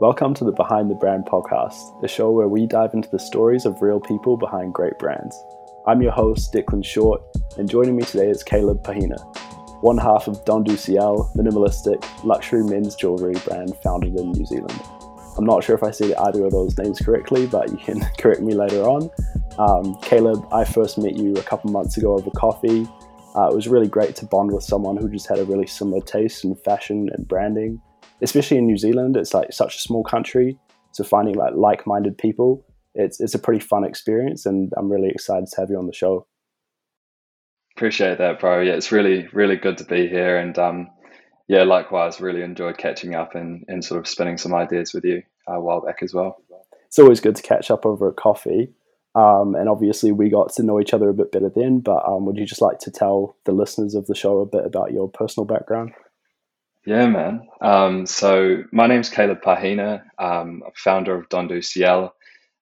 Welcome to the Behind the Brand podcast, the show where we dive into the stories of real people behind great brands. I'm your host, Declan Short, and joining me today is Caleb Pahina, one half of Don Ciel, minimalistic luxury men's jewelry brand founded in New Zealand. I'm not sure if I said either of those names correctly, but you can correct me later on. Um, Caleb, I first met you a couple months ago over coffee. Uh, it was really great to bond with someone who just had a really similar taste in fashion and branding, especially in New Zealand. It's like such a small country, so finding like like-minded people, it's it's a pretty fun experience, and I'm really excited to have you on the show. Appreciate that, bro. Yeah, it's really really good to be here, and um, yeah, likewise, really enjoyed catching up and, and sort of spinning some ideas with you uh, a while back as well. It's always good to catch up over a coffee. Um, and obviously, we got to know each other a bit better then. But um, would you just like to tell the listeners of the show a bit about your personal background? Yeah, man. Um, so my name's Caleb Pahina, um, founder of Don Du Ciel.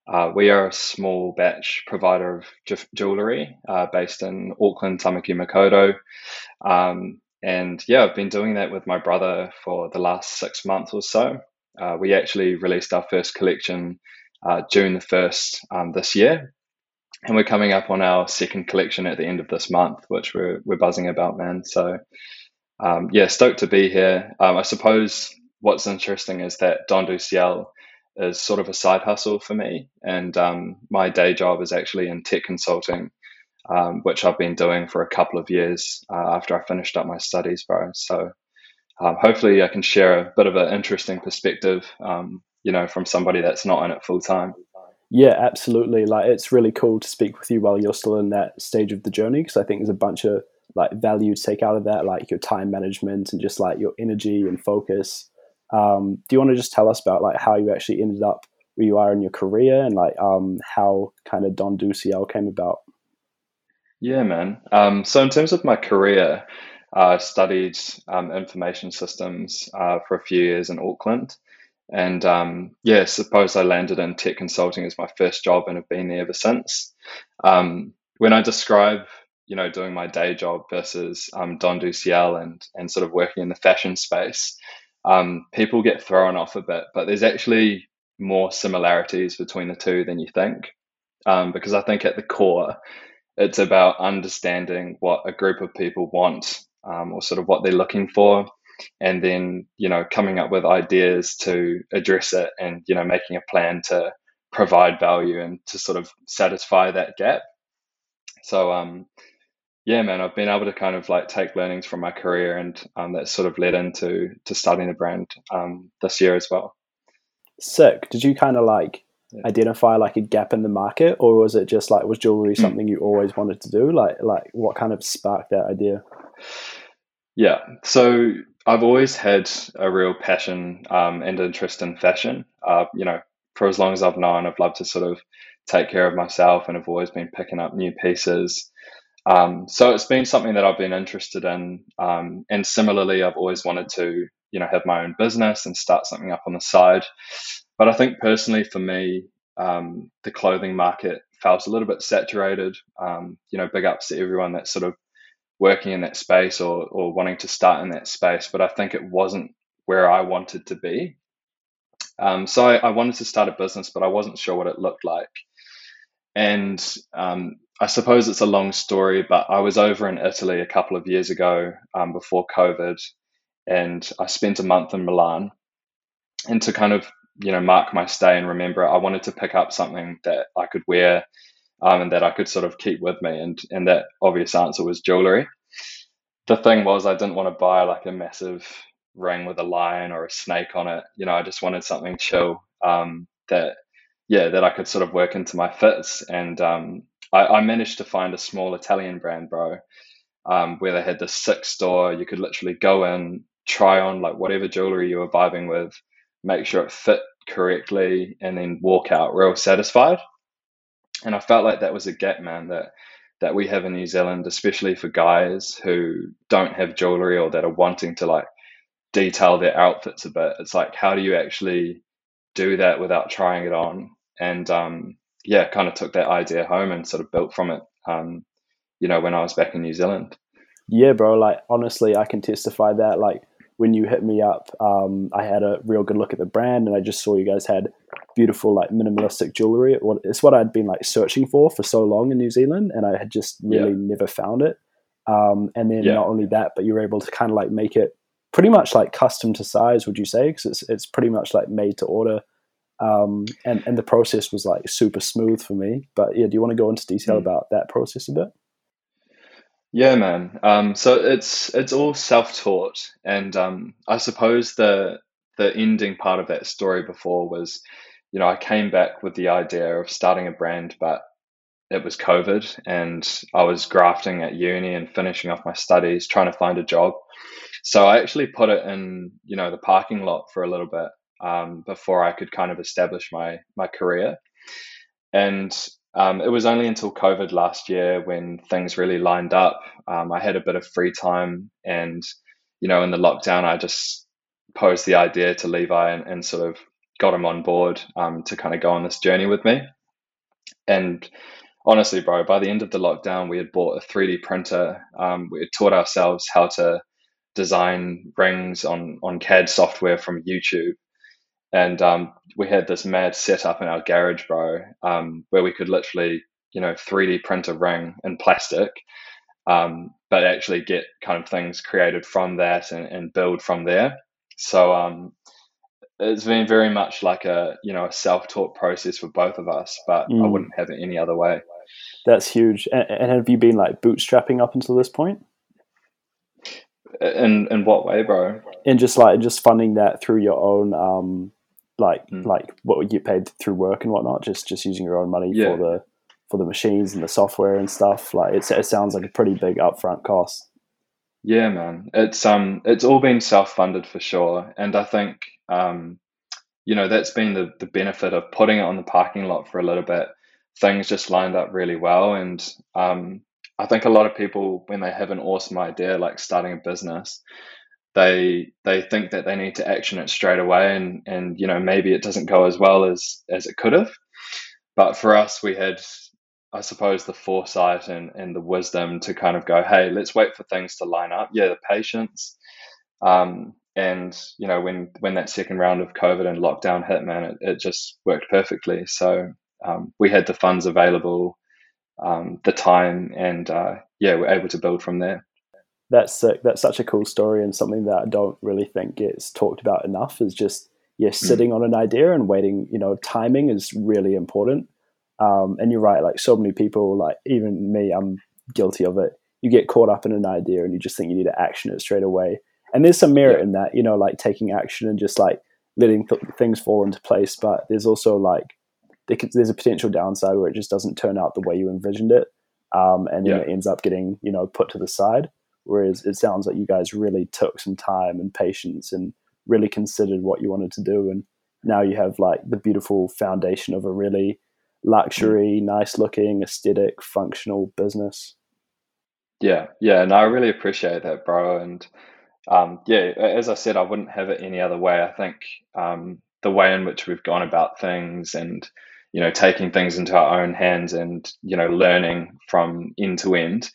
Uh, we are a small batch provider of jewelry uh, based in Auckland, Tamaki Makaurau. Um, and yeah, I've been doing that with my brother for the last six months or so. Uh, we actually released our first collection uh, June the 1st um, this year. And we're coming up on our second collection at the end of this month, which we're, we're buzzing about, man. So, um, yeah, stoked to be here. Um, I suppose what's interesting is that Don Ciel is sort of a side hustle for me. And um, my day job is actually in tech consulting um, which I've been doing for a couple of years uh, after I finished up my studies, bro. So um, hopefully I can share a bit of an interesting perspective, um, you know, from somebody that's not in it full time. Yeah, absolutely. Like it's really cool to speak with you while you're still in that stage of the journey because I think there's a bunch of like value to take out of that, like your time management and just like your energy and focus. Um, do you want to just tell us about like how you actually ended up where you are in your career and like um, how kind of Don Du Ciel came about? Yeah, man. Um, so in terms of my career, uh, I studied um, information systems uh, for a few years in Auckland. And um, yeah, suppose I landed in tech consulting as my first job and have been there ever since. Um, when I describe, you know, doing my day job versus um, Don Du Ciel and, and sort of working in the fashion space, um, people get thrown off a bit, but there's actually more similarities between the two than you think. Um, because I think at the core, it's about understanding what a group of people want um, or sort of what they're looking for and then you know coming up with ideas to address it and you know making a plan to provide value and to sort of satisfy that gap so um yeah man i've been able to kind of like take learnings from my career and um, that sort of led into to starting the brand um, this year as well. Sick. Did you kind of like identify like a gap in the market or was it just like was jewelry hmm. something you always wanted to do? Like like what kind of sparked that idea? Yeah. So i've always had a real passion um, and interest in fashion. Uh, you know for as long as i've known i've loved to sort of take care of myself and I've always been picking up new pieces um, so it's been something that i've been interested in um, and similarly i've always wanted to you know have my own business and start something up on the side but I think personally for me, um, the clothing market felt a little bit saturated. Um, you know, big ups to everyone that's sort of working in that space or, or wanting to start in that space. But I think it wasn't where I wanted to be. Um, so I, I, wanted to start a business, but I wasn't sure what it looked like. And um, I suppose it's a long story, but I was over in Italy a couple of years ago um, before COVID, and I spent a month in Milan. And to kind of you know mark my stay and remember I wanted to pick up something that I could wear um, and that I could sort of keep with me and and that obvious answer was jewelry. The thing was I didn't want to buy like a massive ring with a lion or a snake on it. You know, I just wanted something chill um, that yeah that I could sort of work into my fits and um, I, I, managed to find a small Italian brand, bro, um, where they had this sick store. You could literally go in, try on like whatever jewelry you were vibing with, make sure it fit correctly, and then walk out real satisfied. And I felt like that was a gap, man, that that we have in New Zealand, especially for guys who don't have jewelry or that are wanting to like detail their outfits a bit. It's like, how do you actually do that without trying it on? And um, yeah, kind of took that idea home and sort of built from it. Um, you know, when I was back in New Zealand. Yeah, bro. Like honestly, I can testify that. Like when you hit me up, um, I had a real good look at the brand, and I just saw you guys had beautiful like minimalistic jewelry. It's what I'd been like searching for for so long in New Zealand, and I had just really yeah. never found it. Um, and then yeah. not only that, but you were able to kind of like make it pretty much like custom to size. Would you say? Because it's it's pretty much like made to order. Um, and and the process was like super smooth for me. But yeah, do you want to go into detail mm. about that process a bit? Yeah, man. Um, so it's it's all self-taught, and um, I suppose the the ending part of that story before was, you know, I came back with the idea of starting a brand, but it was COVID, and I was grafting at uni and finishing off my studies, trying to find a job. So I actually put it in, you know, the parking lot for a little bit um, before I could kind of establish my my career, and um, it was only until COVID last year when things really lined up. Um, I had a bit of free time, and you know, in the lockdown, I just posed the idea to Levi and, and sort of got him on board um, to kind of go on this journey with me. And honestly, bro, by the end of the lockdown, we had bought a 3D printer. Um, we had taught ourselves how to design rings on on CAD software from YouTube and um, we had this mad setup in our garage, bro, um, where we could literally, you know, 3D print a ring in plastic, um, but actually get kind of things created from that and, and build from there. So um, it's been very much like a, you know, a self-taught process for both of us, but mm. I wouldn't have it any other way. That's huge. And, and have you been like bootstrapping up until this point? In in what way, bro? In just like just funding that through your own um, like mm. like what would get paid through work and whatnot, just just using your own money yeah. for the for the machines and the software and stuff. Like it, it sounds like a pretty big upfront cost. Yeah, man, it's um it's all been self funded for sure, and I think um you know that's been the the benefit of putting it on the parking lot for a little bit. Things just lined up really well, and um I think a lot of people when they have an awesome idea like starting a business, they they think that they need to action it straight away and and you know maybe it doesn't go as well as as it could have. But for us we had i suppose the foresight and and the wisdom to kind of go hey let's wait for things to line up. Yeah the patience um, and you know when when that second round of covid and lockdown hit man it, it just worked perfectly. So um, we had the funds available um, the time and uh, yeah we're able to build from there that's a, that's such a cool story and something that I don't really think gets talked about enough. Is just yeah, hmm. sitting mm. on an idea and waiting. You know, timing is really important. Um, and you're right. Like so many people, like even me, I'm guilty of it. You get caught up in an idea and you just think you need to action it straight away. And there's some merit yeah. in that, you know, like taking action and just like letting th- things fall into place. But there's also like there's a potential downside where it just doesn't turn out the way you envisioned it, um, and yeah. it ends up getting you know put to the side. Whereas it sounds like you guys really took some time and patience and really considered what you wanted to do. And now you have like the beautiful foundation of a really luxury, nice looking, aesthetic, functional business. Yeah, yeah, and I really appreciate that, bro. And um, yeah, as I said, I wouldn't have it any other way. I think um, the way in which we've gone about things and you know taking things into our own hands and you know learning from end to end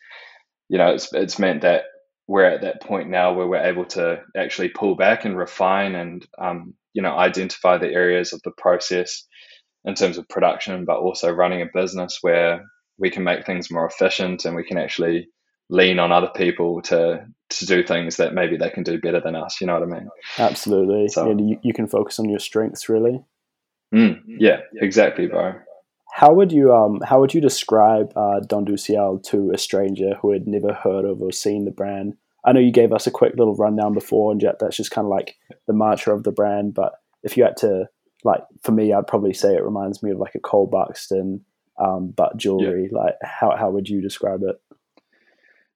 you know, it's it's meant that we're at that point now where we're able to actually pull back and refine and um, you know identify the areas of the process in terms of production, but also running a business where we can make things more efficient and we can actually lean on other people to to do things that maybe they can do better than us. You know what I mean? Absolutely. So, yeah, you, you can focus on your strengths really. Mm, yeah, exactly, bro. How would you um how would you describe uh, Don du Ciel to a stranger who had never heard of or seen the brand? I know you gave us a quick little rundown before, and that's just kind of like the mantra of the brand. But if you had to, like, for me, I'd probably say it reminds me of like a Cole Buxton, um, but jewelry. Yeah. Like, how how would you describe it?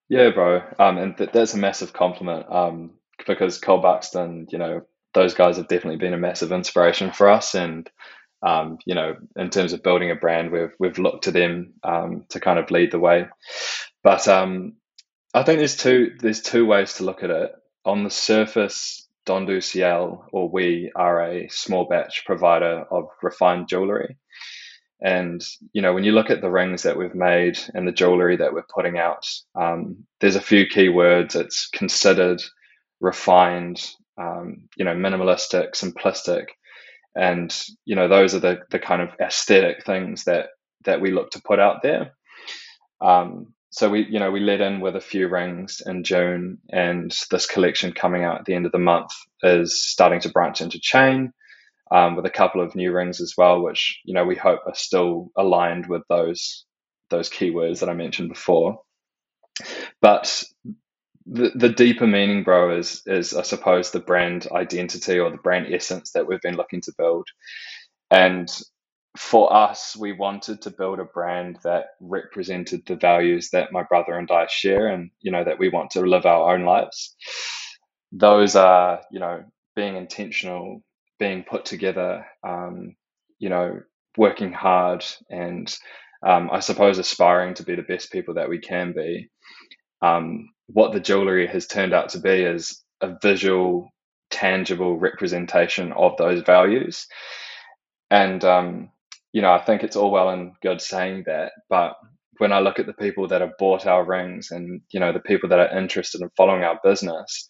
Yeah, bro. Um, and th- that's a massive compliment. Um, because Cole Buxton, you know, those guys have definitely been a massive inspiration for us, and um, you know, in terms of building a brand, we've we've looked to them um, to kind of lead the way. But um, I think there's two there's two ways to look at it. On the surface, Don du Ciel or we are a small batch provider of refined jewelry. And you know, when you look at the rings that we've made and the jewelry that we're putting out, um, there's a few key words. It's considered, refined, um, you know, minimalistic, simplistic, and you know those are the the kind of aesthetic things that that we look to put out there. Um, so we you know we let in with a few rings in June, and this collection coming out at the end of the month is starting to branch into chain. Um, with a couple of new rings as well, which you know we hope are still aligned with those those keywords that I mentioned before. But the, the deeper meaning, bro, is is I suppose the brand identity or the brand essence that we've been looking to build. And for us, we wanted to build a brand that represented the values that my brother and I share, and you know that we want to live our own lives. Those are, you know, being intentional, being put together, um, you know, working hard, and um, I suppose aspiring to be the best people that we can be um, what the jewelry has turned out to be is a visual, tangible representation of those values. And, um, you know, I think it's all well and good saying that, but when I look at the people that have bought our rings and, you know, the people that are interested in following our business,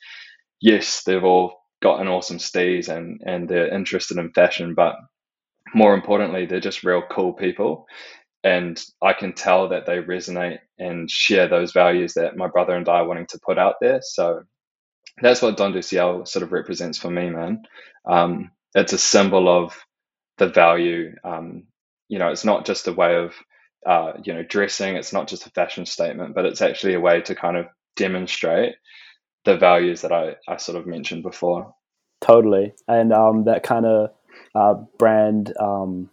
yes, they've all got an awesome steez and, and they're interested in fashion, but more importantly, they're just real cool people and I can tell that they resonate and share those values that my brother and I are wanting to put out there. So that's what Don du Ciel sort of represents for me, man. Um, it's a symbol of the value. Um, you know, it's not just a way of uh, you know dressing. It's not just a fashion statement, but it's actually a way to kind of demonstrate the values that I, I sort of mentioned before. Totally, and um, that kind of uh, brand um,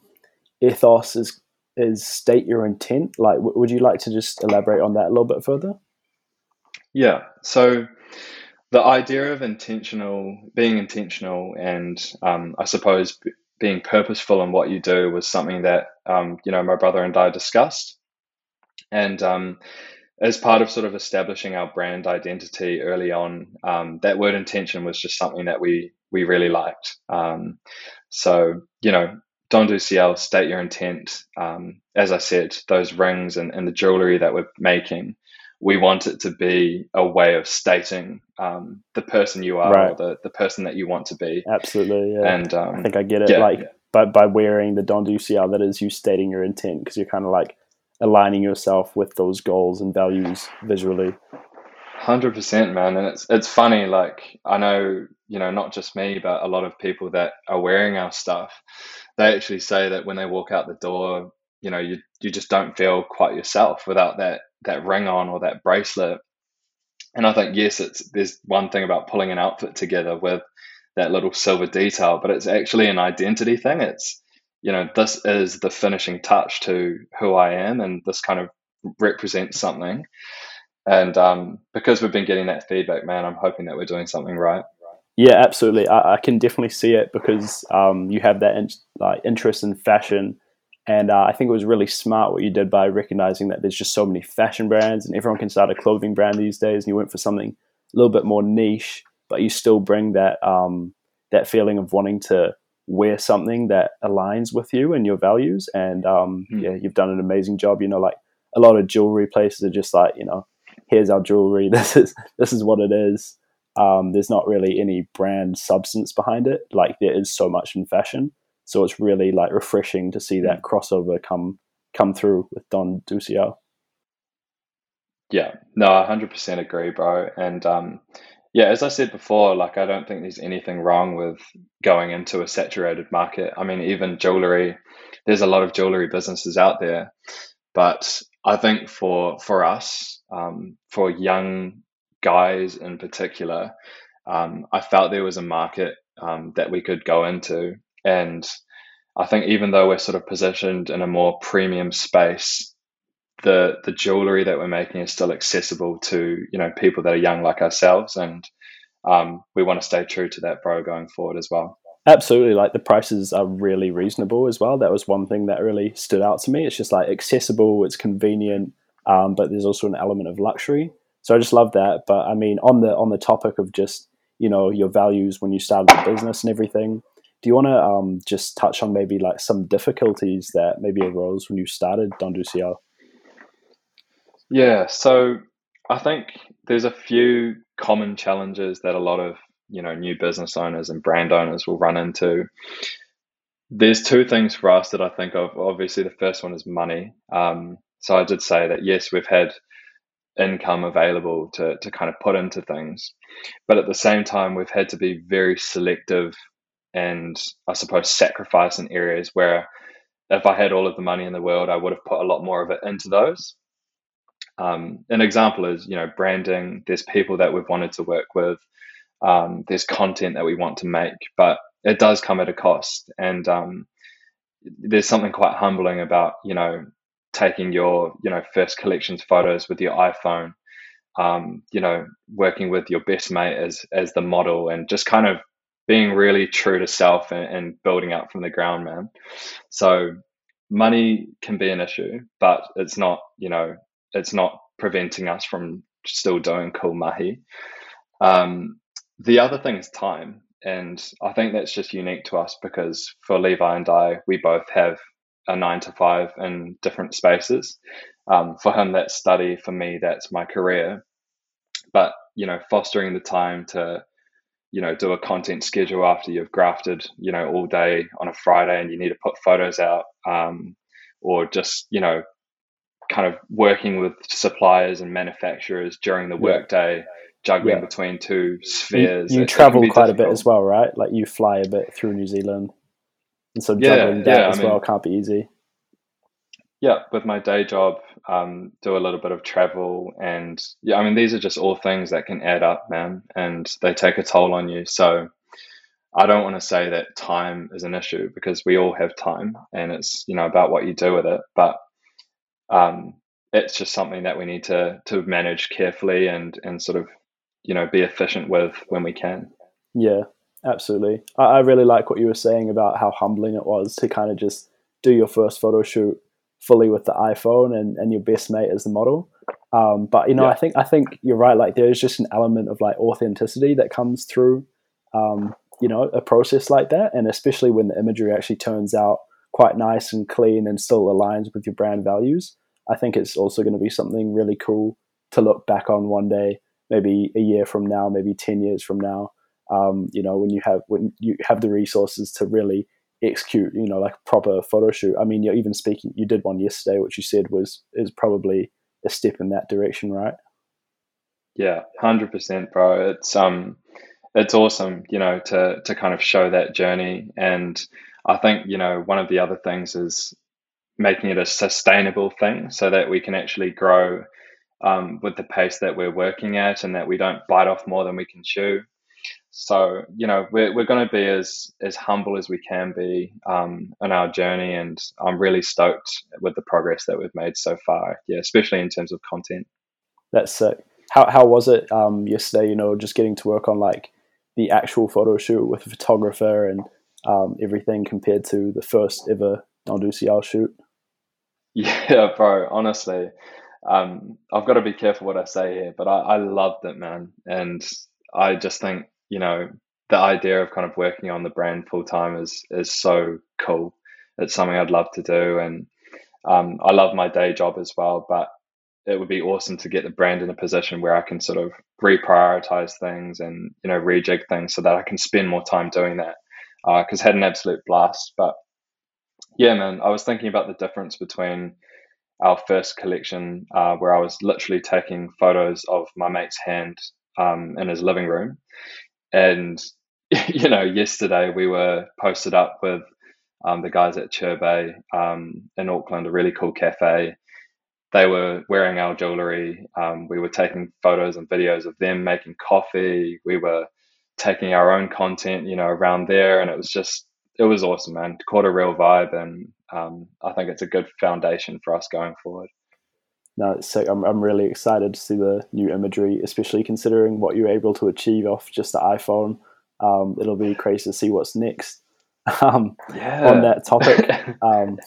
ethos is is state your intent. Like, w- would you like to just elaborate on that a little bit further? Yeah. So the idea of intentional, being intentional, and um, I suppose being purposeful in what you do was something that um, you know my brother and I discussed, and um, as part of sort of establishing our brand identity early on, um, that word intention was just something that we we really liked. Um, so you know, Don du Ciel, state your intent. Um, as I said, those rings and, and the jewelry that we're making, we want it to be a way of stating um, the person you are right. or the, the person that you want to be. Absolutely. Yeah. And um, I think I get it. Yeah, like yeah. by, by wearing the Don du that is you stating your intent because you're kind of like aligning yourself with those goals and values visually. Hundred percent, man, and it's it's funny. Like I know, you know, not just me, but a lot of people that are wearing our stuff they actually say that when they walk out the door, you know, you you just don't feel quite yourself without that that ring on or that bracelet. And I think yes, it's there's one thing about pulling an outfit together with that little silver detail, but it's actually an identity thing. It's you know, this is the finishing touch to who I am, and this kind of represents something. And um, because we've been getting that feedback, man, I'm hoping that we're doing something right. Yeah, absolutely. I, I can definitely see it because um, you have that in, like interest in fashion, and uh, I think it was really smart what you did by recognizing that there's just so many fashion brands, and everyone can start a clothing brand these days. And you went for something a little bit more niche, but you still bring that um, that feeling of wanting to wear something that aligns with you and your values. And um, mm. yeah, you've done an amazing job. You know, like a lot of jewelry places are just like, you know, here's our jewelry. This is this is what it is. Um, there's not really any brand substance behind it, like there is so much in fashion. So it's really like refreshing to see that mm. crossover come come through with Don du Ciel. Yeah, no, I hundred percent agree, bro. And um, yeah, as I said before, like I don't think there's anything wrong with going into a saturated market. I mean, even jewelry, there's a lot of jewelry businesses out there, but I think for for us, um, for young guys in particular, um, I felt there was a market um, that we could go into. And I think even though we're sort of positioned in a more premium space, the the jewelry that we're making is still accessible to you know people that are young like ourselves, and um, we want to stay true to that, bro, going forward as well. Absolutely, like the prices are really reasonable as well. That was one thing that really stood out to me. It's just like accessible, it's convenient, um, but there's also an element of luxury. So I just love that. But I mean, on the on the topic of just you know your values when you started the business and everything, do you want to um, just touch on maybe like some difficulties that maybe arose when you started Don du Ciel? Yeah. So I think there's a few common challenges that a lot of you know new business owners and brand owners will run into. There's two things for us that I think of. Obviously, the first one is money. Um, so I did say that yes, we've had income available to to kind of put into things, but at the same time, we've had to be very selective and I suppose sacrifice in areas where if I had all of the money in the world, I would have put a lot more of it into those. Um, an example is, you know, branding. There's people that we've wanted to work with. Um, there's content that we want to make, but it does come at a cost. And um, there's something quite humbling about, you know, taking your, you know, first collections photos with your iPhone. Um, you know, working with your best mate as as the model, and just kind of being really true to self and, and building up from the ground, man. So money can be an issue, but it's not, you know, it's not preventing us from still doing cool mahi. Um, the other thing is time. And I think that's just unique to us because for Levi and I, we both have a nine to five in different spaces. Um, for him, that's study. For me, that's my career. But, you know, fostering the time to, you know, do a content schedule after you've grafted, you know, all day on a Friday and you need to put photos out, um, or just, you know, kind of working with suppliers and manufacturers during the workday, juggling yeah. between two spheres. You, you travel quite difficult. a bit as well, right? Like you fly a bit through New Zealand, and so juggling yeah, that yeah, as I mean, well can't be easy. Yeah, with my day job, um, do a little bit of travel, and yeah, I mean these are just all things that can add up, man, and they take a toll on you. So. I don't want to say that time is an issue because we all have time and it's you know about what you do with it but um, it's just something that we need to to manage carefully and and sort of you know be efficient with when we can. Yeah, absolutely. I, I really like what you were saying about how humbling it was to kind of just do your first photo shoot fully with the iPhone and, and your best mate as the model. Um, but you know, yeah. I think I think you're right. Like there is just an element of like authenticity that comes through, um, you know, a process like that, and especially when the imagery actually turns out quite nice and clean and still aligns with your brand values. I think it's also going to be something really cool to look back on one day, maybe a year from now, maybe 10 years from now. Um, you know, when you have, when you have the resources to really execute, you know, like a proper photo shoot. I mean, you're even speaking, you did one yesterday, which you said was, is probably a step in that direction, right? Yeah, hundred percent, bro. It's, um, it's awesome, you know, to, to kind of show that journey. And I think, you know, one of the other things is making it a sustainable thing so that we can actually grow um, with the pace that we're working at and that we don't bite off more than we can chew. So, you know, we're, we're going to be as, as humble as we can be um, on our journey. And I'm really stoked with the progress that we've made so far. Yeah, especially in terms of content. That's sick. How, how was it um, yesterday, you know, just getting to work on like the actual photo shoot with a photographer and um, everything compared to the first ever Don Du Ciel shoot? Yeah, bro. Honestly, um, I've got to be careful what I say here, but I, I loved it, man. And I just think you know the idea of kind of working on the brand full time is is so cool. It's something I'd love to do, and um, I love my day job as well. But it would be awesome to get the brand in a position where I can sort of reprioritize things and you know rejig things so that I can spend more time doing that. Because uh, had an absolute blast, but yeah, man, I was thinking about the difference between our first collection, uh, where I was literally taking photos of my mate's hand um, in his living room, and you know, yesterday we were posted up with um, the guys at Churbe um, in Auckland, a really cool cafe. They were wearing our jewelry. Um, we were taking photos and videos of them making coffee. We were taking our own content, you know, around there, and it was just it was awesome, man. Caught a real vibe, and um, I think it's a good foundation for us going forward. No, it's sick. I'm, I'm really excited to see the new imagery, especially considering what you're able to achieve off just the iPhone. Um, it'll be crazy to see what's next. Um, yeah. On that topic, um,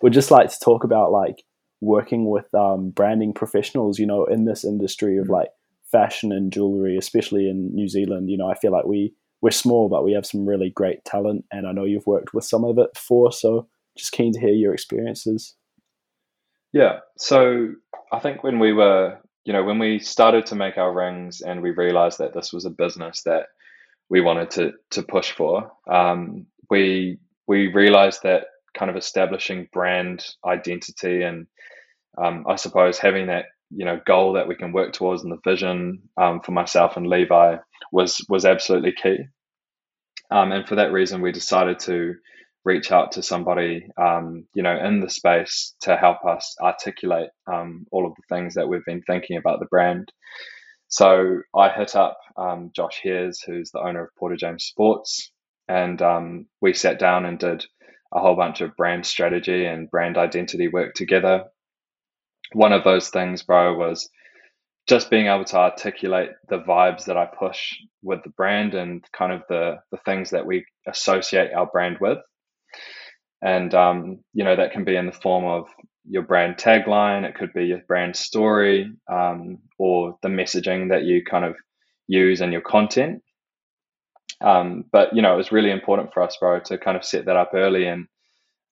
we'd just like to talk about like working with um, branding professionals. You know, in this industry of mm. like fashion and jewelry, especially in New Zealand. You know, I feel like we we're small, but we have some really great talent, and I know you've worked with some of it before. So just keen to hear your experiences. Yeah. So I think when we were, you know, when we started to make our rings and we realized that this was a business that we wanted to to push for, um, we we realized that kind of establishing brand identity and um, I suppose having that you know goal that we can work towards and the vision um, for myself and Levi was was absolutely key. Um, and for that reason, we decided to reach out to somebody um, you know in the space to help us articulate um, all of the things that we've been thinking about the brand. So I hit up um, Josh Hears, who's the owner of Porter James Sports, and um, we sat down and did a whole bunch of brand strategy and brand identity work together one of those things, bro, was just being able to articulate the vibes that I push with the brand and kind of the the things that we associate our brand with. And um, you know, that can be in the form of your brand tagline, it could be your brand story, um, or the messaging that you kind of use in your content. Um, but you know, it was really important for us, bro, to kind of set that up early and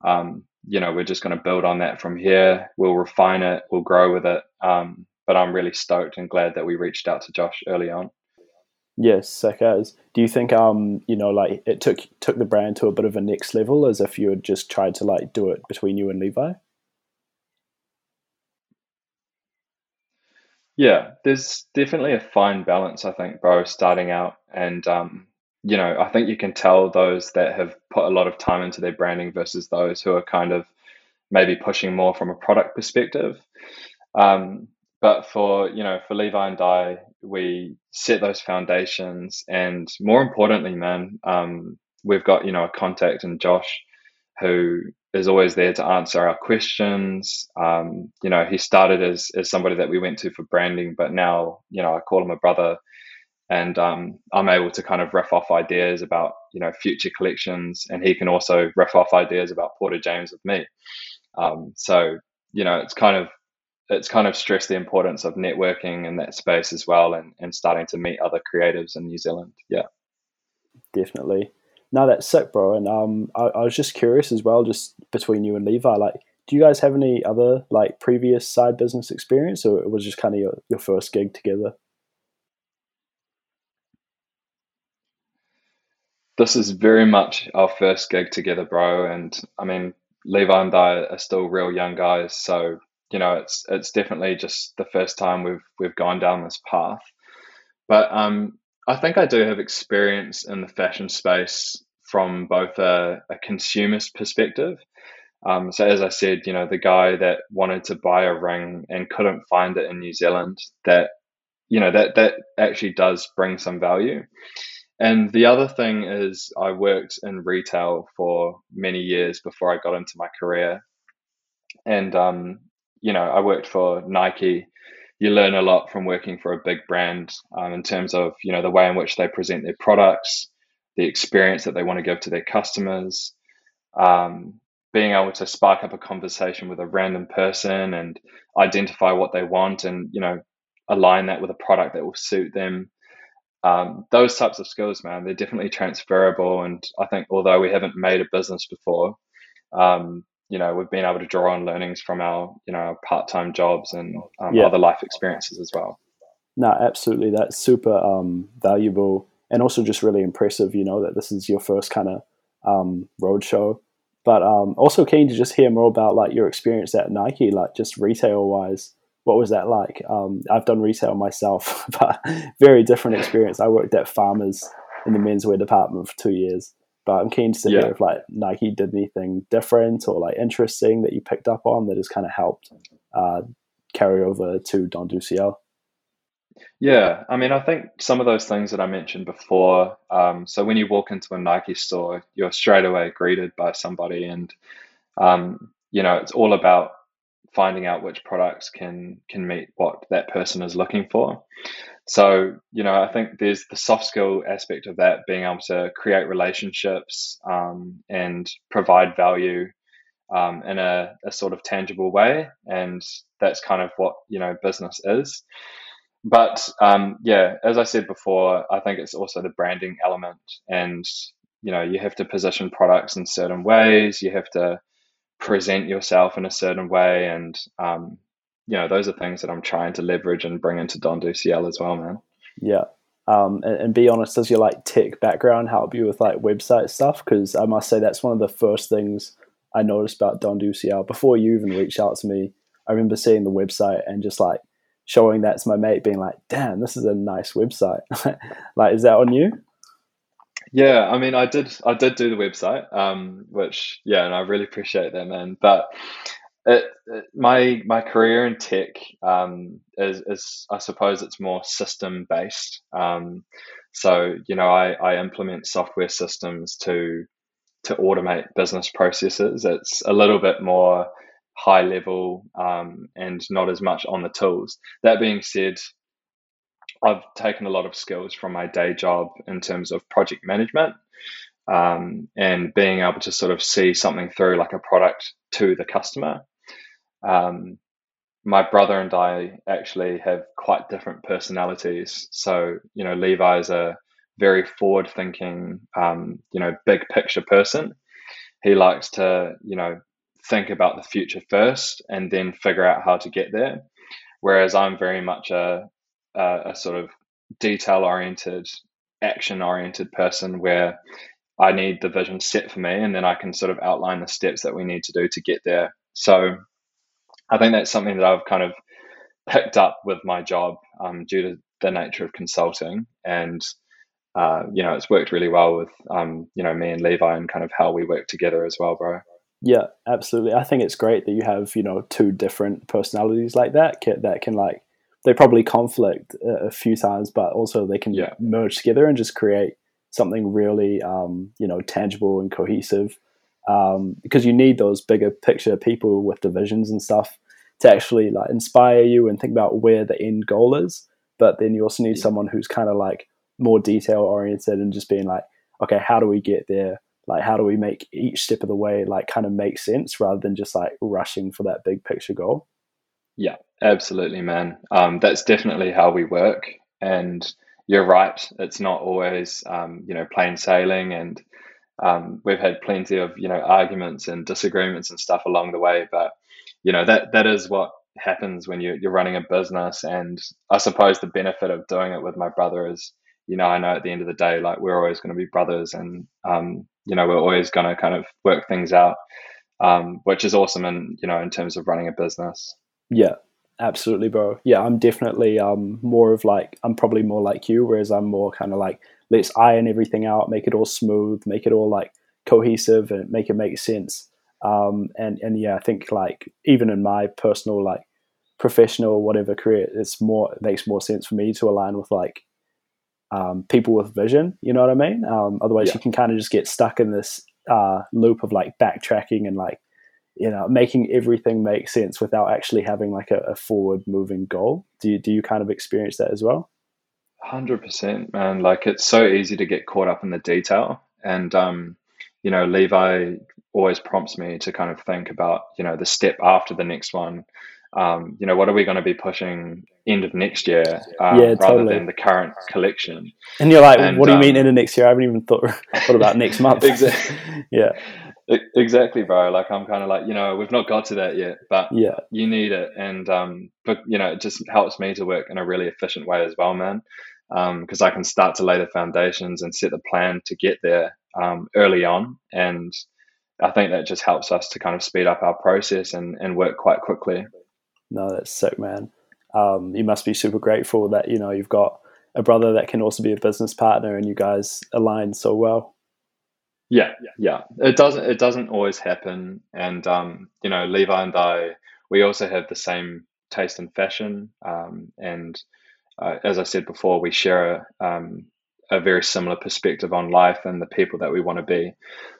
um, you know, we're just going to build on that from here. We'll refine it, we'll grow with it. Um, but I'm really stoked and glad that we reached out to Josh early on. Yes, sick as. Do you think um you know like it took took the brand to a bit of a next level as if you had just tried to like do it between you and Levi? Yeah, there's definitely a fine balance, I think, bro, starting out and um you know, I think you can tell those that have put a lot of time into their branding versus those who are kind of maybe pushing more from a product perspective. Um, but for you know, for Levi and I, we set those foundations, and more importantly, man, um, we've got you know a contact in Josh who is always there to answer our questions. Um, you know, he started as as somebody that we went to for branding, but now you know I call him a brother and um, I'm able to kind of riff off ideas about you know future collections, and he can also riff off ideas about Porter James with me. Um, so you know, it's kind of it's kind of stressed the importance of networking in that space as well, and and starting to meet other creatives in New Zealand. Yeah, definitely. No, that's sick, bro. And um, I, I was just curious as well, just between you and Levi, like, do you guys have any other like previous side business experience, or it was just kind of your, your first gig together? this is very much our first gig together, bro. And I mean, Levi and I are still real young guys, so you know, it's it's definitely just the first time we've we've gone down this path. But um, I think I do have experience in the fashion space from both a, a consumer's perspective. Um, so as I said, you know, the guy that wanted to buy a ring and couldn't find it in New Zealand, that you know that that actually does bring some value. And the other thing is, I worked in retail for many years before I got into my career. And, um, you know, I worked for Nike. You learn a lot from working for a big brand um, in terms of, you know, the way in which they present their products, the experience that they want to give to their customers, um, being able to spark up a conversation with a random person and identify what they want and, you know, align that with a product that will suit them um, those types of skills, man, they're definitely transferable. And I think although we haven't made a business before, um, you know, we've been able to draw on learnings from our, you know, part-time jobs and um, yeah. other life experiences as well. No, absolutely. That's super um, valuable and also just really impressive, you know, that this is your first kind of um, road show. But um, also keen to just hear more about like your experience at Nike, like just retail wise what was that like? Um, I've done retail myself, but very different experience. I worked at Farmers in the menswear department for two years, but I'm keen to yeah. hear if like Nike did anything different or like interesting that you picked up on that has kind of helped uh, carry over to Don du Ciel. Yeah, I mean, I think some of those things that I mentioned before. Um, so when you walk into a Nike store, you're straight away greeted by somebody, and um, you know it's all about finding out which products can can meet what that person is looking for. So, you know, I think there's the soft skill aspect of that, being able to create relationships um, and provide value um, in a, a, sort of tangible way. And that's kind of what, you know, business is. But um, yeah, as I said before, I think it's also the branding element. And, you know, you have to position products in certain ways. You have to present yourself in a certain way and um, you know, those are things that I'm trying to leverage and bring into Don du as well, man. Yeah. Um, and, and, be honest, does your like tech background help you with like website stuff? Because I must say that's one of the first things I noticed about Don du before you even reached out to me. I remember seeing the website and just like showing that to my mate, being like, "Damn, this is a nice website." like, is that on you? Yeah, I mean, I did, I did do the website, um, which yeah, and I really appreciate that, man. But it, it, my my career in tech um, is, is, I suppose, it's more system based. Um, so you know, I, I implement software systems to to automate business processes. It's a little bit more high level um, and not as much on the tools. That being said, I've taken a lot of skills from my day job in terms of project management um, and being able to sort of see something through like a product to the customer. Um, my brother and I actually have quite different personalities. So, you know, Levi is a very forward thinking, um, you know, big picture person. He likes to, you know, think about the future first and then figure out how to get there. Whereas I'm very much a, a, a sort of detail oriented, action oriented person where I need the vision set for me and then I can sort of outline the steps that we need to do to get there. So I think that's something that I've kind of picked up with my job um, due to the nature of consulting. And, uh, you know, it's worked really well with, um, you know, me and Levi and kind of how we work together as well, bro. Yeah, absolutely. I think it's great that you have, you know, two different personalities like that that can like they probably conflict a, few times, but also they can yeah. merge together and just create something really, um, you know, tangible and cohesive. Um, because you need those bigger picture people with divisions and stuff to actually like inspire you and think about where the end goal is. But then you also need yeah. someone who's kind of like more detail oriented and just being like, okay, how do we get there? Like, how do we make each step of the way like kind of make sense rather than just like rushing for that big picture goal? Yeah, absolutely, man. Um, that's definitely how we work. And you're right. It's not always, um, you know, plain sailing. And um, we've had plenty of, you know, arguments and disagreements and stuff along the way. But, you know, that that is what happens when you, you're running a business. And I suppose the benefit of doing it with my brother is, you know, I know at the end of the day, like we're always going to be brothers and, um, you know, we're always going to kind of work things out, um, which is awesome. And, you know, in terms of running a business. Yeah, absolutely, bro. Yeah, I'm definitely um more of like I'm probably more like you, whereas I'm more kind of like let's iron everything out, make it all smooth, make it all like cohesive, and make it make sense. Um, and and yeah, I think like even in my personal like professional whatever career, it's more it makes more sense for me to align with like um, people with vision. You know what I mean? Um, otherwise, yeah. you can kind of just get stuck in this uh, loop of like backtracking and like you know making everything make sense without actually having like a, a forward moving goal. Do you do you kind of experience that as well? 100% man. Like it's so easy to get caught up in the detail. And um you know levi always prompts me to kind of think about you know the step after the next one um, you know, what are we going to be pushing end of next year um, yeah, rather than the current collection? And you're like, and, what do you um, mean end of next year? I haven't even thought, what about next month? exactly. yeah. Exactly, bro. Like I'm kind of like, you know, we've not got to that yet, but yeah, you need it, and um, but you know, it just helps me to work in a really efficient way as well, man. Um, because I can start to lay the foundations and set the plan to get there um, early on, and I think that just helps us to kind of speed up our process and and work quite quickly. No, that's sick, man. Um, you must be super grateful that you know you've got a brother that can also be a business partner, and you guys align so well. Yeah, yeah. Yeah. It doesn't it doesn't always happen, and um, you know, Levi and I, we also have the same taste in fashion, um, and uh, as I said before, we share a, um, a very similar perspective on life and the people that we want to be.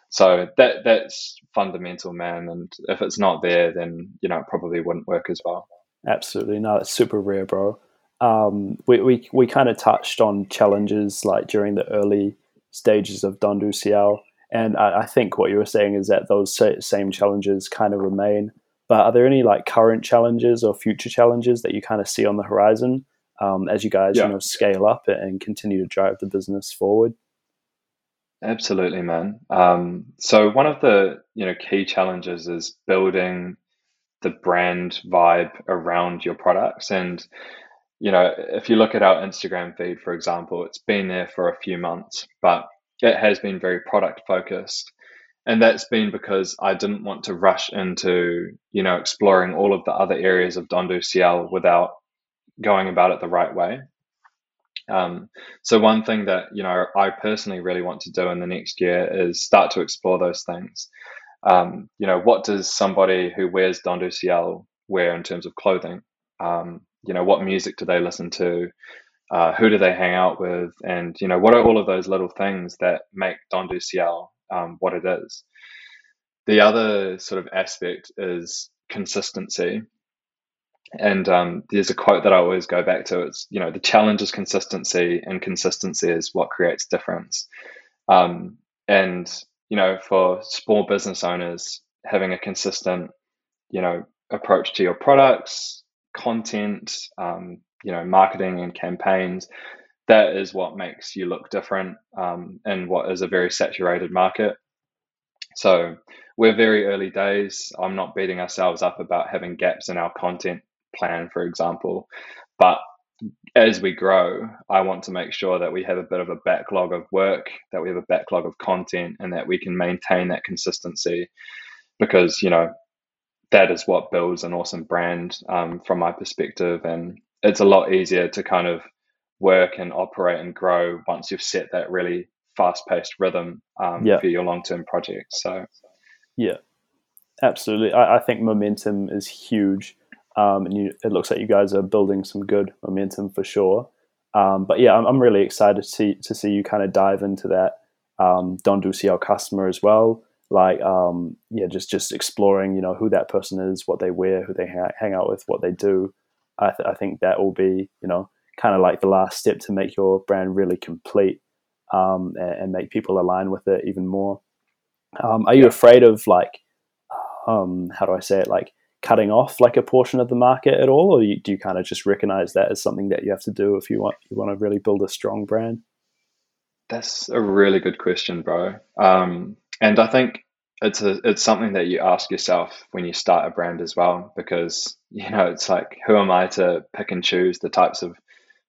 So that that's fundamental, man. And if it's not there, then you know it probably wouldn't work as well. Absolutely, no, it's super rare, bro. Um, we we we kind of touched on challenges like during the early stages of Don du Ciel and I, I, think what you were saying is that those same challenges kind of remain. But are there any like current challenges or future challenges that you kind of see on the horizon um, as you guys yeah. you know scale up and continue to drive the business forward? Absolutely, man. Um, so one of the you know key challenges is building the brand vibe around your products. And, you know, if you look at our Instagram feed, for example, it's been there for a few months, but it has been very product focused. And that's been because I didn't want to rush into, you know, exploring all of the other areas of Don du Ciel without going about it the right way. Um, so one thing that you know I personally really want to do in the next year is start to explore those things. Um, you know, what does somebody who wears Don du Ciel wear in terms of clothing? Um, you know, what music do they listen to? Uh, who do they hang out with? And you know, what are all of those little things that make Don du Ciel um, what it is? The other sort of aspect is consistency. And um, there's a quote that I always go back to. It's you know the challenge is consistency, and consistency is what creates difference. Um, and you know, for small business owners, having a consistent, you know, approach to your products, content, um, you know, marketing and campaigns, that is what makes you look different um, in what is a very saturated market. So we're very early days. I'm not beating ourselves up about having gaps in our content plan, for example. But as we grow, I want to make sure that we have a bit of a backlog of work, that we have a backlog of content, and that we can maintain that consistency because, you know, that is what builds an awesome brand um, from my perspective. And it's a lot easier to kind of work and operate and grow once you've set that really fast paced rhythm um, yeah. for your long term projects. So, yeah, absolutely. I, I think momentum is huge um, and you, it looks like you guys are building some good momentum for sure. Um, but yeah, I'm, I'm, really excited to see to see you kind of dive into that um, Don du Ciel customer as well. Like, um, yeah, just just exploring, you know, who that person is, what they wear, who they ha- hang out with, what they do. I, th- I think that will be, you know, kind of like the last step to make your brand really complete um, and, and, make people align with it even more. Um, are you afraid of like, um, how do I say it, like cutting off like a portion of the market at all, or you, do you kind of just recognize that as something that you have to do if you want you want to really build a strong brand? That's a really good question, bro. Um, and I think it's a it's something that you ask yourself when you start a brand as well, because you know it's like who am I to pick and choose the types of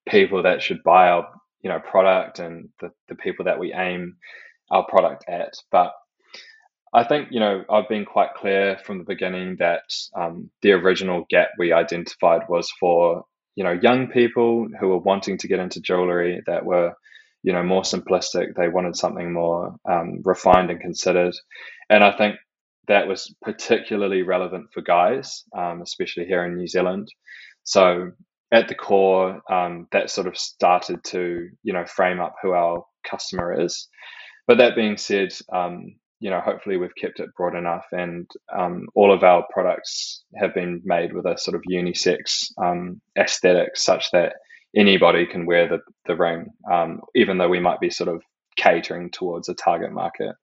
people that should buy our you know product and the, the people that we aim our product at, but I think, you know, I've been quite clear from the beginning that um, the original gap we identified was for, you know, young people who were wanting to get into jewelry that were, you know, more simplistic. They wanted something more um, refined and considered. And I think that was particularly relevant for guys, um, especially here in New Zealand. So at the core, um, that sort of started to, you know, frame up who our customer is. But that being said, um, you know, hopefully we've kept it broad enough, and um, all of our products have been made with a sort of unisex um, aesthetic, such that anybody can wear the the ring, um, even though we might be sort of catering towards a target market.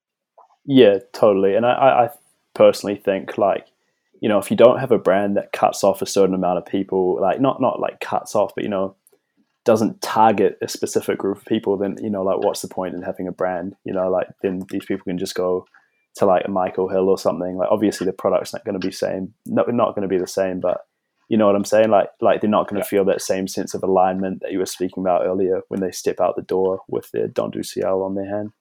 Yeah, totally. And I, I personally think like, you know, if you don't have a brand that cuts off a certain amount of people, like not not like cuts off, but you know, doesn't target a specific group of people, then you know, like, what's the point in having a brand? You know, like then these people can just go to like a Michael Hill or something. Like, obviously, the product's not going to be same, not not going to be the same, but you know what I'm saying? Like, like they're not going to yeah. feel that same sense of alignment that you were speaking about earlier when they step out the door with their Don du Ciel on their hand.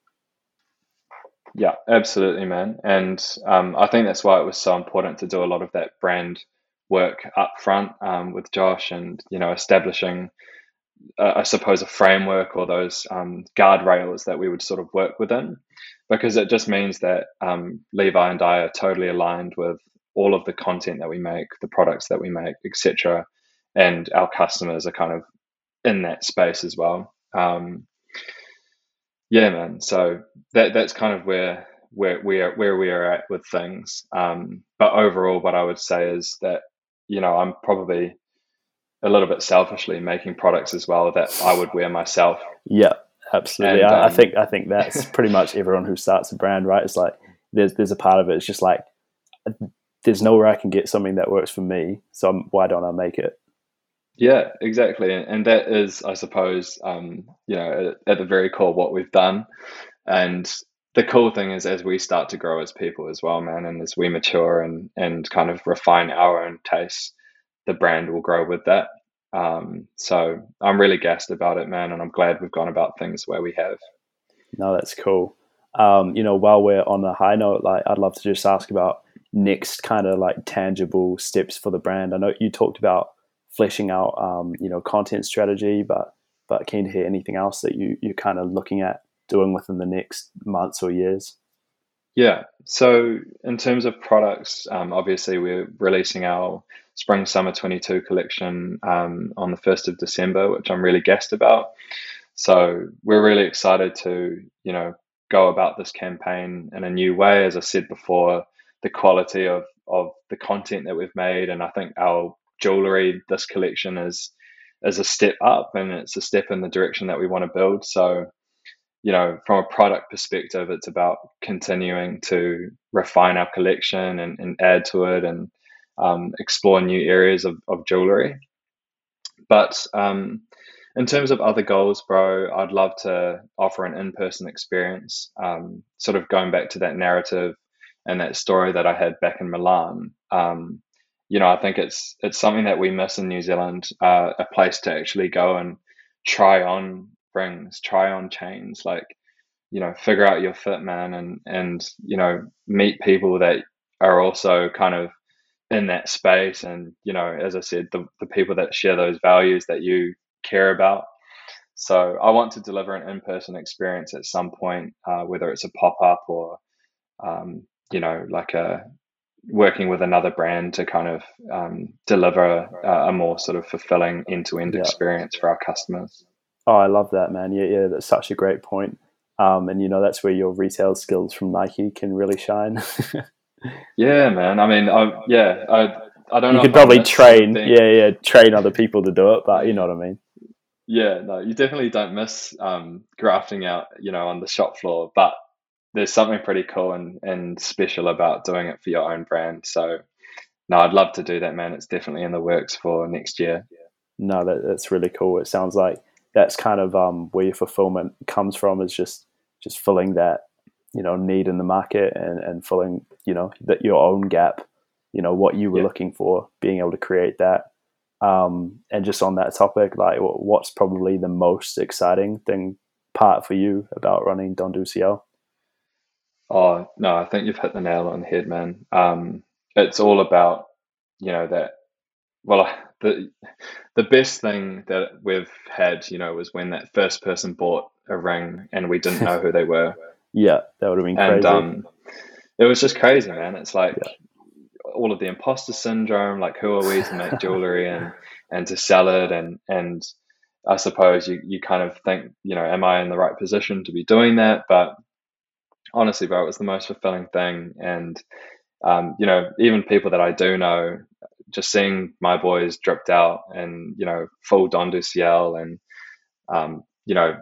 Yeah, absolutely, man. And um, I think that's why it was so important to do a lot of that brand work up front um, with Josh and you know establishing uh, I suppose, a framework or those um, guardrails that we would sort of work within, because it just means that um, Levi and I are totally aligned with all of the content that we make, the products that we make, etc., and our customers are kind of in that space as well. Um, yeah, man. So that that's kind of where where we are where we are at with things. Um, but overall, what I would say is that you know I'm probably a little bit selfishly making products as well that I would wear myself. Yeah, absolutely. And, I, um, I, think I think that's pretty much everyone who starts a brand, right? It's like there's there's a part of it. It's just like there's nowhere I can get something that works for me, so I'm, why don't I make it? Yeah, exactly, and that is, I suppose, um, you know, at, at the very core what we've done, and the cool thing is as we start to grow as people as well, man, and as we mature and and kind of refine our own tastes, the brand will grow with that. Um, so I'm really gassed about it, man, and I'm glad we've gone about things where we have. No, that's cool. Um, you know, while we're on a high note, like I'd love to just ask about next kind of like tangible steps for the brand. I know you talked about fleshing out, um, you know, content strategy, but but keen to hear anything else that you you're kind of looking at doing within the next months or years. Yeah. So in terms of products, um, obviously we're releasing our spring summer 22 collection um, on the 1st of December, which I'm really gassed about. So we're really excited to, you know, go about this campaign in a new way. As I said before, the quality of, of the content that we've made, and I think our jewelry, this collection is is a step up and it's a step in the direction that we want to build. So, you know, from a product perspective, it's about continuing to refine our collection and, and add to it and um, explore new areas of, of jewelry. But um, in terms of other goals, bro, I'd love to offer an in person experience, um, sort of going back to that narrative and that story that I had back in Milan. Um, you know, I think it's it's something that we miss in New Zealand, uh, a place to actually go and try on rings, try on chains, like you know, figure out your fit, man, and and you know, meet people that are also kind of in that space and you know as i said the, the people that share those values that you care about so i want to deliver an in-person experience at some point uh, whether it's a pop-up or um, you know like a working with another brand to kind of um, deliver a, a, more sort of fulfilling end-to-end yeah. experience for our customers oh i love that man yeah yeah that's such a great point um, and you know that's where your retail skills from nike can really shine Yeah, man. I mean, I, yeah, I, I don't. You could probably train, yeah, yeah, train other people to do it, but you know what I mean. Yeah, no, you definitely don't miss um, grafting out, you know, on the shop floor. But there's something pretty cool and, and special about doing it for your own brand. So, no, I'd love to do that, man. It's definitely in the works for next year. No, that, that's really cool. It sounds like that's kind of um, where your fulfillment comes from is just just filling that you know need in the market and, and filling you know that your own gap you know what you were yeah. looking for being able to create that. Um, and just on that topic like what's probably the most exciting thing part for you about running Don du Ciel oh no i think you've hit the nail on the head man. Um, it's all about you know that well the the best thing that we've had you know was when that first person bought a ring and we didn't know who they were yeah, that would have been crazy. And um, it was just crazy, man. It's like yeah. all of the imposter syndrome. Like, who are we to make jewelry and and to sell it? And and I suppose you you kind of think, you know, am I in the right position to be doing that? But honestly, bro, it was the most fulfilling thing. And um, you know, even people that I do know, just seeing my boys dripped out and you know full Don Du Ciel and um, you know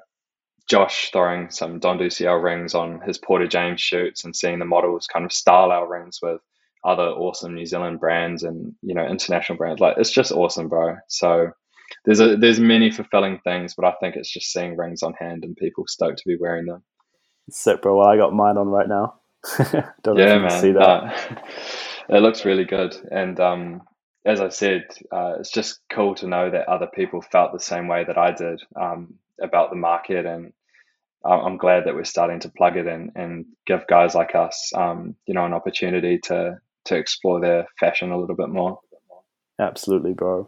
Josh throwing some Don Du Ciel rings on his Porter James shoots and seeing the models kind of style our rings with other awesome New Zealand brands and you know international brands. Like it's just awesome, bro. So there's a there's many fulfilling things, but I think it's just seeing rings on hand and people stoked to be wearing them. Sick, bro. Well, I got mine on right now. Don't yeah, man. See that? Uh, it looks really good, and um, as I said, uh, it's just cool to know that other people felt the same way that I did. Um, about the market and I'm glad that we're starting to plug it in and give guys like us, um, you know, an opportunity to to explore their fashion a little bit more. Absolutely, bro.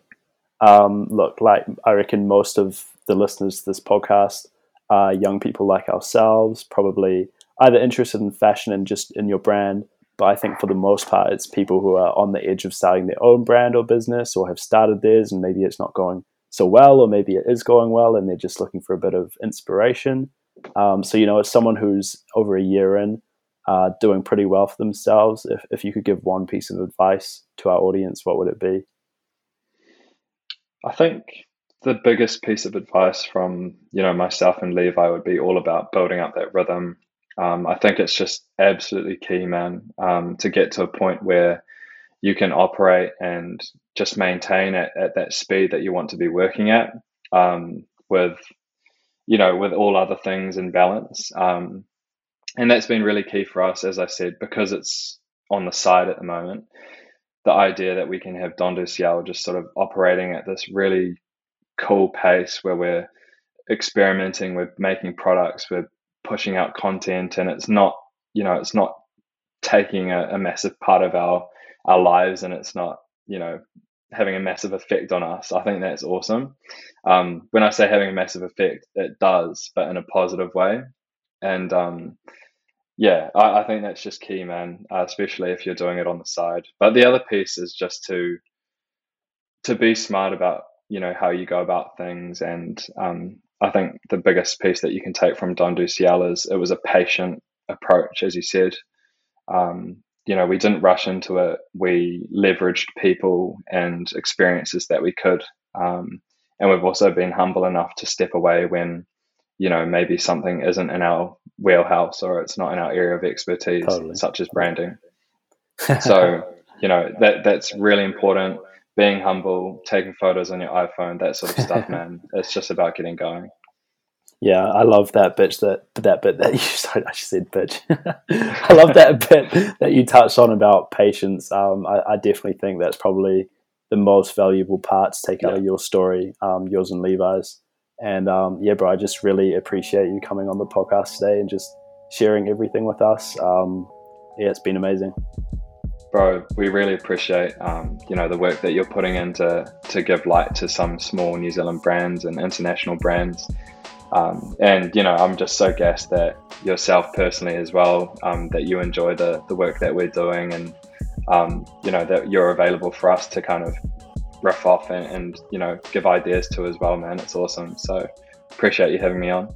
Um, look, like I reckon most of the listeners to this podcast are young people like ourselves, probably either interested in fashion and just in your brand. But I think for the most part, it's people who are on the edge of starting their own brand or business or have started theirs and maybe it's not going so well, or maybe it is going well and they're just looking for a bit of inspiration. Um, so, you know, as someone who's over a year in, uh, doing pretty well for themselves, if, if you could give one piece of advice to our audience, what would it be? I think the biggest piece of advice from you know myself and Levi would be all about building up that rhythm. Um, I think it's just absolutely key, man, um, to get to a point where you can operate and just maintain it at that speed that you want to be working at um, with you know with all other things in balance um, and that's been really key for us, as I said, because it's on the side at the moment. The idea that we can have Don du Ciel just sort of operating at this really cool pace where we're experimenting, we're making products, we're pushing out content, and it's not, you know, it's not taking a, a massive part of our our lives, and it's not, you know, having a massive effect on us. I think that's awesome. Um, when I say having a massive effect, it does, but in a positive way. And um, yeah, I, I, think that's just key, man. Uh, especially if you're doing it on the side. But the other piece is just to to be smart about you know how you go about things, and um, I think the biggest piece that you can take from Don du Ciel is it was a patient approach, as you said. Um, you know, we didn't rush into it. We leveraged people and experiences that we could. Um, and we've also been humble enough to step away when, you know, maybe something isn't in our wheelhouse or it's not in our area of expertise, totally. such as branding. so, you know, that that's really important. Being humble, taking photos on your iPhone, that sort of stuff, man. It's just about getting going. Yeah, I love that bit that that bit that you sorry, I just said bitch. I love that bit that you touched on about patience. Um, I, I, definitely think that's probably the most valuable part to take yeah. out of your story, um, yours and Levi's. And um, yeah, bro, I just really appreciate you coming on the podcast today and just sharing everything with us. Um, yeah, it's been amazing. Bro, we really appreciate um, you know the work that you're putting into to give light to some small New Zealand brands and international brands. Um, and you know, I'm just so gassed that yourself personally as well, um, that you enjoy the the work that we're doing, and um, you know that you're available for us to kind of riff off and, and you know give ideas to as well, man. It's awesome. So appreciate you having me on.